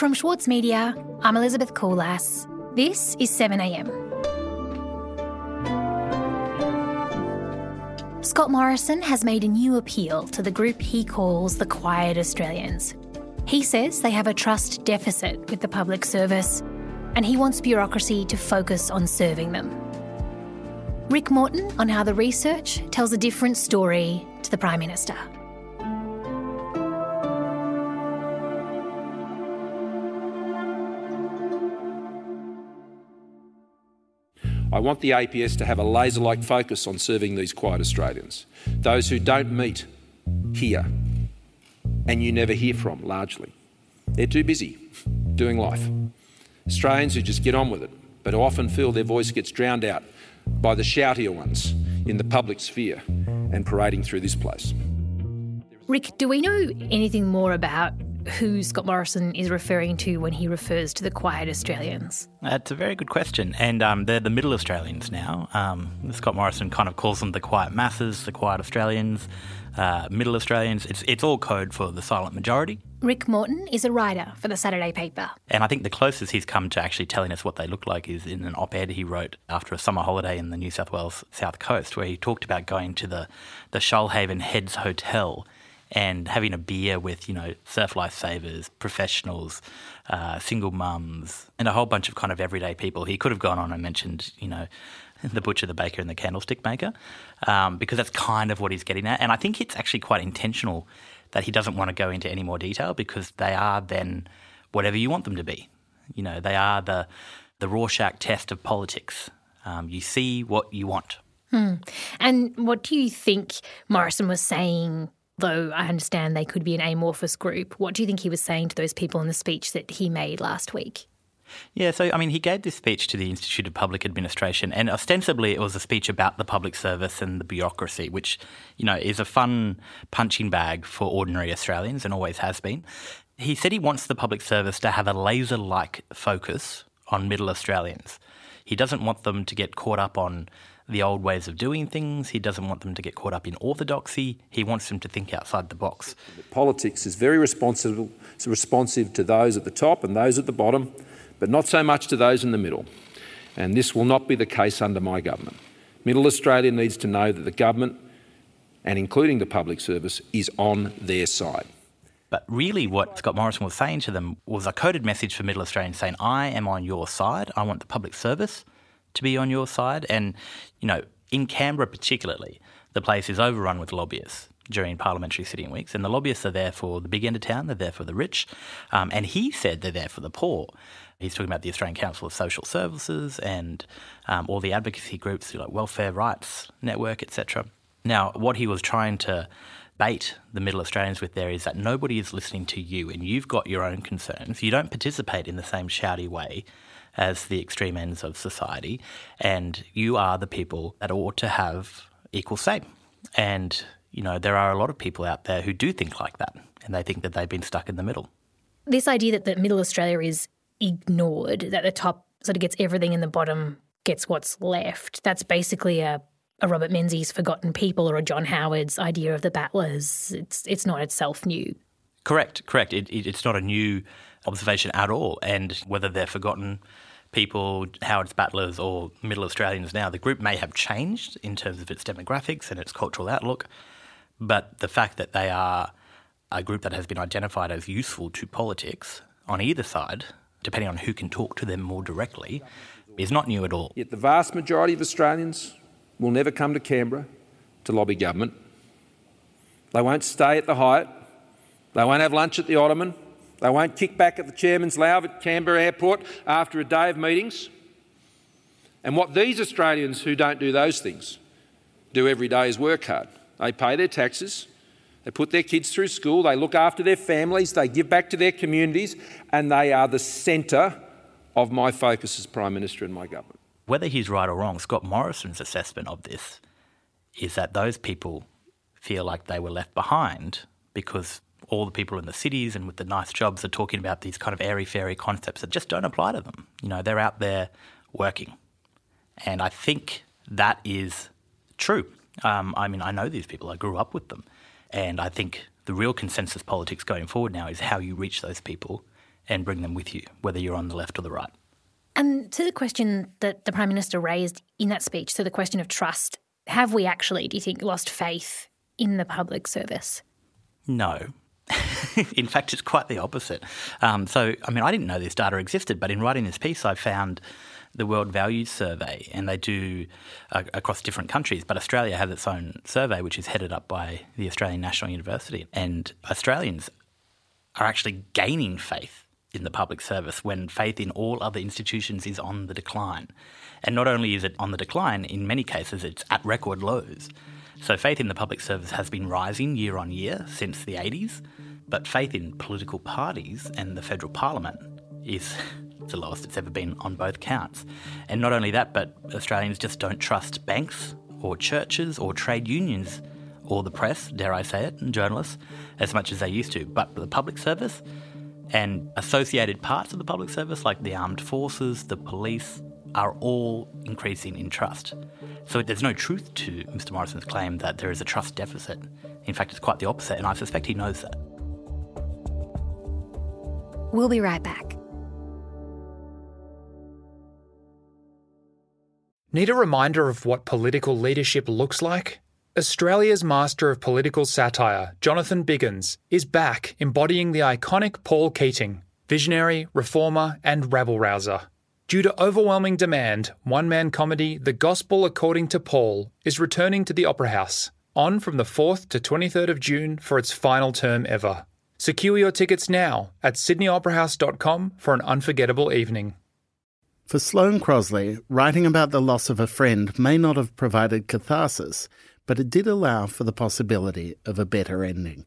From Schwartz Media, I'm Elizabeth Koolass. This is 7am. Scott Morrison has made a new appeal to the group he calls the Quiet Australians. He says they have a trust deficit with the public service and he wants bureaucracy to focus on serving them. Rick Morton on how the research tells a different story to the Prime Minister. I want the APS to have a laser like focus on serving these quiet Australians, those who don't meet here and you never hear from largely. They're too busy doing life. Australians who just get on with it, but often feel their voice gets drowned out by the shoutier ones in the public sphere and parading through this place. Rick, do we know anything more about who Scott Morrison is referring to when he refers to the quiet Australians? That's a very good question. And um, they're the middle Australians now. Um, Scott Morrison kind of calls them the quiet masses, the quiet Australians, uh, middle Australians. It's, it's all code for the silent majority. Rick Morton is a writer for the Saturday paper. And I think the closest he's come to actually telling us what they look like is in an op ed he wrote after a summer holiday in the New South Wales South Coast, where he talked about going to the, the Shoalhaven Heads Hotel and having a beer with, you know, surf lifesavers, professionals, uh, single mums, and a whole bunch of kind of everyday people. He could have gone on and mentioned, you know, the butcher, the baker, and the candlestick maker, um, because that's kind of what he's getting at. And I think it's actually quite intentional that he doesn't want to go into any more detail because they are then whatever you want them to be. You know, they are the the Rorschach test of politics. Um, you see what you want. Hmm. And what do you think Morrison was saying though I understand they could be an amorphous group. What do you think he was saying to those people in the speech that he made last week? Yeah, so I mean, he gave this speech to the Institute of Public Administration, and ostensibly it was a speech about the public service and the bureaucracy, which, you know, is a fun punching bag for ordinary Australians and always has been. He said he wants the public service to have a laser like focus on middle Australians. He doesn't want them to get caught up on the old ways of doing things. He doesn't want them to get caught up in orthodoxy. He wants them to think outside the box. Politics is very responsive, responsive to those at the top and those at the bottom, but not so much to those in the middle. And this will not be the case under my government. Middle Australia needs to know that the government, and including the public service, is on their side. But really, what Scott Morrison was saying to them was a coded message for Middle Australians saying, I am on your side. I want the public service to be on your side. And, you know, in Canberra particularly, the place is overrun with lobbyists during parliamentary sitting weeks. And the lobbyists are there for the big end of town, they're there for the rich. Um, and he said they're there for the poor. He's talking about the Australian Council of Social Services and um, all the advocacy groups like Welfare Rights Network, etc. Now, what he was trying to bait the Middle Australians with there is that nobody is listening to you and you've got your own concerns. You don't participate in the same shouty way as the extreme ends of society, and you are the people that ought to have equal say. And, you know, there are a lot of people out there who do think like that, and they think that they've been stuck in the middle. This idea that the middle Australia is ignored, that the top sort of gets everything and the bottom gets what's left, that's basically a a Robert Menzies forgotten people or a John Howard's idea of the battlers. It's it's not itself new. Correct, correct. It, it, it's not a new observation at all. And whether they're forgotten people, Howard's battlers, or Middle Australians now, the group may have changed in terms of its demographics and its cultural outlook. But the fact that they are a group that has been identified as useful to politics on either side, depending on who can talk to them more directly, is not new at all. Yet the vast majority of Australians will never come to Canberra to lobby government. They won't stay at the Hyatt. They won't have lunch at the Ottoman. They won't kick back at the chairman's lounge at Canberra Airport after a day of meetings. And what these Australians who don't do those things do every day is work hard. They pay their taxes, they put their kids through school, they look after their families, they give back to their communities, and they are the centre of my focus as Prime Minister and my government. Whether he's right or wrong, Scott Morrison's assessment of this is that those people feel like they were left behind because all the people in the cities and with the nice jobs are talking about these kind of airy fairy concepts that just don't apply to them. You know, they're out there working. And I think that is true. Um, I mean, I know these people, I grew up with them. And I think The real consensus politics going forward now is how you reach those people and bring them with you, whether you're on the left or the right. And to the question that the Prime Minister raised in that speech, to the question of trust, have we actually, do you think, lost faith in the public service? No. in fact, it's quite the opposite. Um, so, I mean, I didn't know this data existed, but in writing this piece, I found the World Values Survey, and they do uh, across different countries. But Australia has its own survey, which is headed up by the Australian National University. And Australians are actually gaining faith in the public service when faith in all other institutions is on the decline. And not only is it on the decline, in many cases it's at record lows. So faith in the public service has been rising year on year since the 80s, but faith in political parties and the federal parliament is the lowest it's ever been on both counts. And not only that, but Australians just don't trust banks or churches or trade unions or the press, dare I say it, and journalists as much as they used to. But the public service and associated parts of the public service, like the armed forces, the police, are all increasing in trust. So there's no truth to Mr. Morrison's claim that there is a trust deficit. In fact, it's quite the opposite, and I suspect he knows that. We'll be right back. Need a reminder of what political leadership looks like? Australia's master of political satire, Jonathan Biggins, is back embodying the iconic Paul Keating, visionary, reformer, and rabble rouser. Due to overwhelming demand, one man comedy The Gospel According to Paul is returning to the Opera House, on from the 4th to 23rd of June for its final term ever. Secure your tickets now at sydneyoperahouse.com for an unforgettable evening. For Sloane Crosley, writing about the loss of a friend may not have provided catharsis, but it did allow for the possibility of a better ending.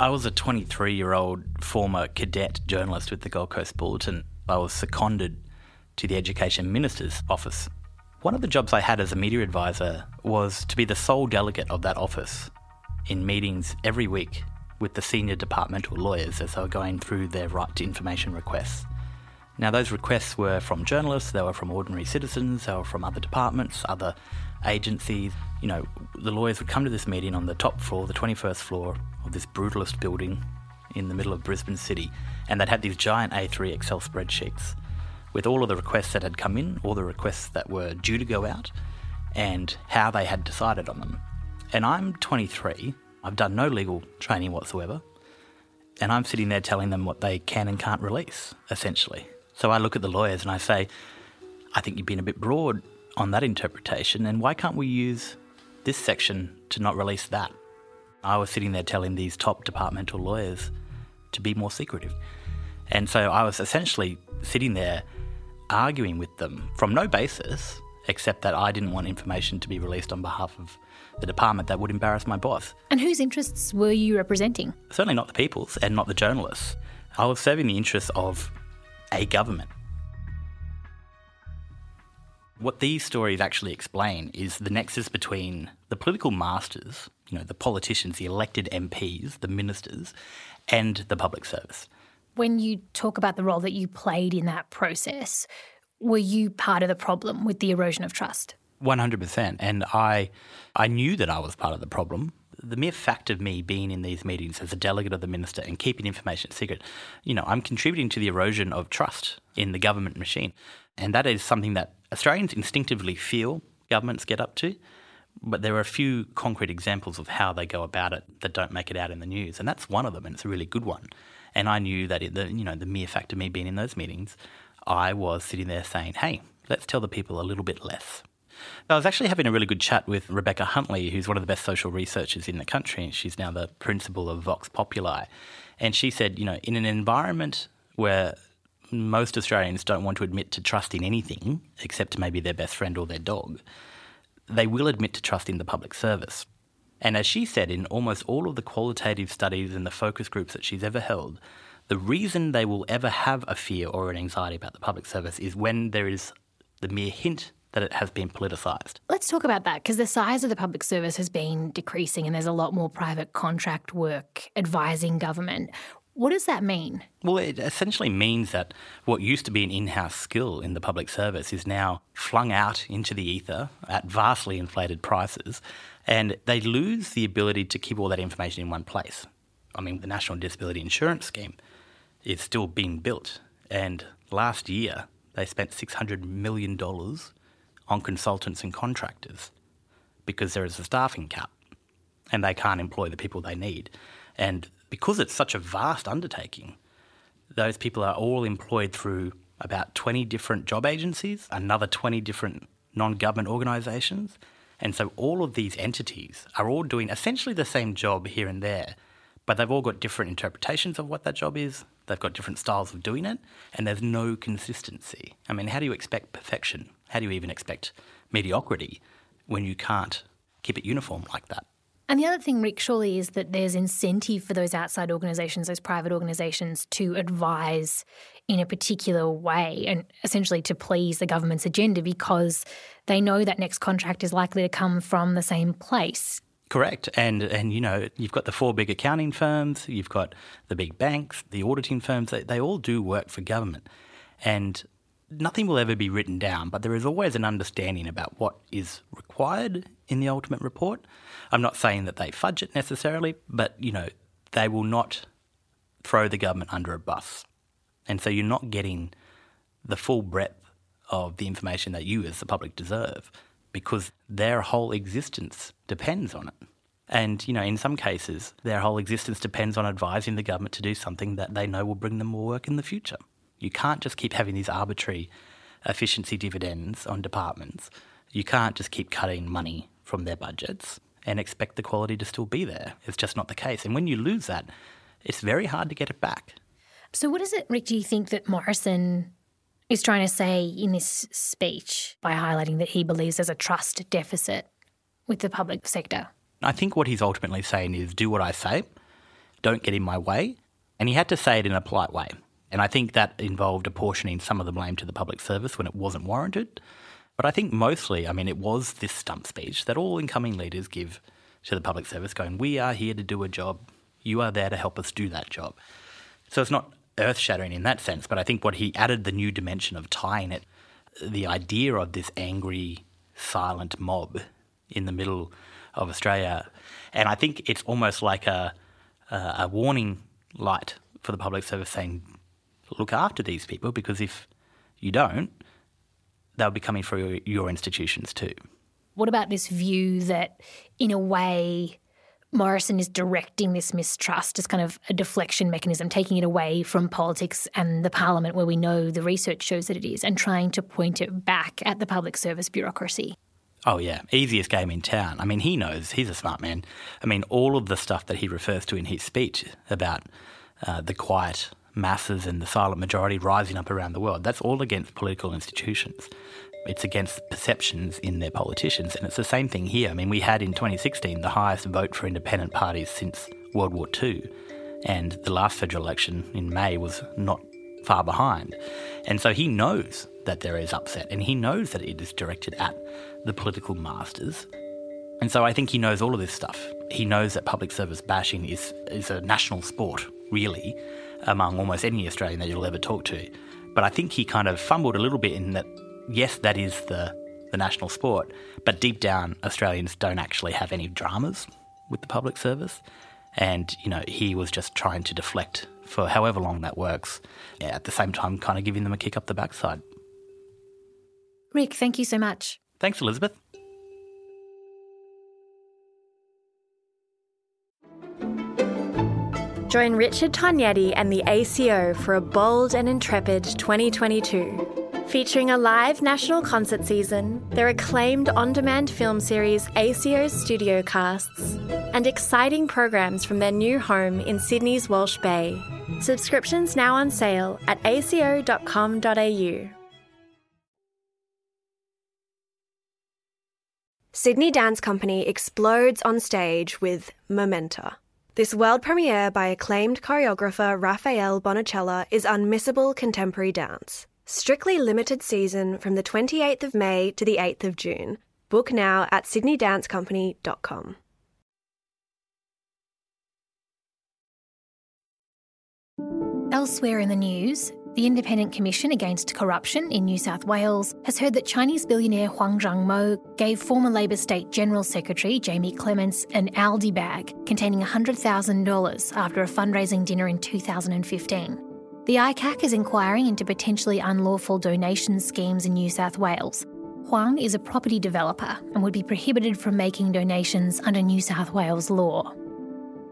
I was a 23 year old former cadet journalist with the Gold Coast Bulletin. I was seconded to the Education Minister's office. One of the jobs I had as a media advisor was to be the sole delegate of that office in meetings every week with the senior departmental lawyers as they were going through their right to information requests. Now, those requests were from journalists, they were from ordinary citizens, they were from other departments, other agencies. You know, the lawyers would come to this meeting on the top floor, the 21st floor of this brutalist building in the middle of Brisbane City, and they'd have these giant A3 Excel spreadsheets with all of the requests that had come in, all the requests that were due to go out, and how they had decided on them. And I'm 23, I've done no legal training whatsoever, and I'm sitting there telling them what they can and can't release, essentially. So I look at the lawyers and I say, I think you've been a bit broad on that interpretation, and why can't we use this section to not release that? I was sitting there telling these top departmental lawyers to be more secretive. And so I was essentially sitting there arguing with them from no basis except that I didn't want information to be released on behalf of the department that would embarrass my boss. And whose interests were you representing? Certainly not the people's and not the journalists. I was serving the interests of a government. What these stories actually explain is the nexus between the political masters, you know, the politicians, the elected MPs, the ministers, and the public service. When you talk about the role that you played in that process, were you part of the problem with the erosion of trust? 100%. And I, I knew that I was part of the problem. The mere fact of me being in these meetings as a delegate of the minister and keeping information secret, you know, I'm contributing to the erosion of trust in the government machine. And that is something that Australians instinctively feel governments get up to, but there are a few concrete examples of how they go about it that don't make it out in the news, and that's one of them, and it's a really good one. And I knew that it, the you know the mere fact of me being in those meetings, I was sitting there saying, "Hey, let's tell the people a little bit less." I was actually having a really good chat with Rebecca Huntley, who's one of the best social researchers in the country. and She's now the principal of Vox Populi. And she said, you know, in an environment where most Australians don't want to admit to trusting anything except maybe their best friend or their dog, they will admit to trusting the public service. And as she said, in almost all of the qualitative studies and the focus groups that she's ever held, The reason they will ever have a fear or an anxiety about the public service is when there is the mere hint that it has been politicised. Let's talk about that because the size of the public service has been decreasing and there's a lot more private contract work advising government. What does that mean? Well, it essentially means that what used to be an in house skill in the public service is now flung out into the ether at vastly inflated prices, and they lose the ability to keep all that information in one place. I mean, the National Disability Insurance Scheme is still being built, and last year they spent $600 million on consultants and contractors because there is a staffing cap and they can't employ the people they need. And because it's such a vast undertaking, those people are all employed through about 20 different job agencies, another 20 different non government organisations. And so all of these entities are all doing essentially the same job here and there, but they've all got different interpretations of what that job is. They've got different styles of doing it, and there's no consistency. I mean, how do you expect perfection? How do you even expect mediocrity when you can't keep it uniform like that? And the other thing, Rick, surely is that there's incentive for those outside organisations, those private organisations, to advise in a particular way and essentially to please the government's agenda because they know that next contract is likely to come from the same place. Correct. And and you know, you've got the four big accounting firms, you've got the big banks, the auditing firms, they, they all do work for government. And nothing will ever be written down, but there is always an understanding about what is required in the ultimate report. I'm not saying that they fudge it necessarily, but you know, they will not throw the government under a bus. And so you're not getting the full breadth of the information that you as the public deserve because their whole existence depends on it. And, you know, in some cases, their whole existence depends on advising the government to do something that they know will bring them more work in the future. You can't just keep having these arbitrary efficiency dividends on departments. You can't just keep cutting money from their budgets and expect the quality to still be there. It's just not the case. And when you lose that, it's very hard to get it back. So, what is it, Rick, do you think that Morrison is trying to say in this speech by highlighting that he believes there's a trust deficit with the public sector? I think what he's ultimately saying is do what I say, don't get in my way. And he had to say it in a polite way. And I think that involved apportioning some of the blame to the public service when it wasn't warranted. But I think mostly, I mean, it was this stump speech that all incoming leaders give to the public service, going, We are here to do a job. You are there to help us do that job. So it's not earth shattering in that sense, but I think what he added the new dimension of tying it, the idea of this angry, silent mob in the middle of Australia. And I think it's almost like a, a, a warning light for the public service saying, look after these people because if you don't, they'll be coming for your, your institutions too. What about this view that, in a way, Morrison is directing this mistrust as kind of a deflection mechanism, taking it away from politics and the parliament, where we know the research shows that it is, and trying to point it back at the public service bureaucracy? Oh, yeah. Easiest game in town. I mean, he knows. He's a smart man. I mean, all of the stuff that he refers to in his speech about uh, the quiet masses and the silent majority rising up around the world. That's all against political institutions. It's against perceptions in their politicians. And it's the same thing here. I mean, we had in 2016 the highest vote for independent parties since World War II. And the last federal election in May was not far behind. And so he knows that there is upset and he knows that it is directed at the political masters. And so I think he knows all of this stuff. He knows that public service bashing is, is a national sport, really, among almost any Australian that you'll ever talk to. But I think he kind of fumbled a little bit in that, yes, that is the, the national sport, but deep down, Australians don't actually have any dramas with the public service. And, you know, he was just trying to deflect for however long that works, at the same time, kind of giving them a kick up the backside. Rick, thank you so much. Thanks, Elizabeth. Join Richard Tognetti and the ACO for a bold and intrepid 2022. Featuring a live national concert season, their acclaimed on demand film series ACO's Studio Casts, and exciting programs from their new home in Sydney's Walsh Bay. Subscriptions now on sale at aco.com.au. Sydney Dance Company explodes on stage with Momenta This world premiere by acclaimed choreographer Rafael Bonachela is unmissable contemporary dance. Strictly limited season from the 28th of May to the 8th of June. Book now at sydneydancecompany.com. Elsewhere in the news, the Independent Commission Against Corruption in New South Wales has heard that Chinese billionaire Huang Xiangmo gave former Labor State General Secretary Jamie Clements an Aldi bag containing $100,000 after a fundraising dinner in 2015. The ICAC is inquiring into potentially unlawful donation schemes in New South Wales. Huang is a property developer and would be prohibited from making donations under New South Wales law.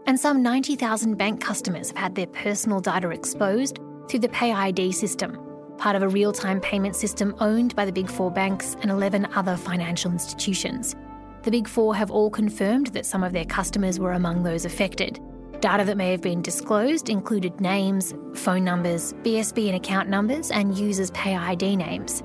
And some 90,000 bank customers have had their personal data exposed through the PayID system, part of a real time payment system owned by the Big Four banks and 11 other financial institutions. The Big Four have all confirmed that some of their customers were among those affected. Data that may have been disclosed included names, phone numbers, BSB and account numbers, and users' PayID names.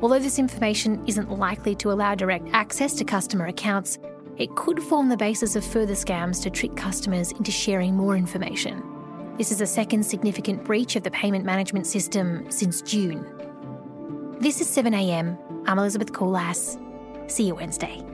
Although this information isn't likely to allow direct access to customer accounts, it could form the basis of further scams to trick customers into sharing more information. This is a second significant breach of the payment management system since June. This is 7am. I'm Elizabeth Coolass. See you Wednesday.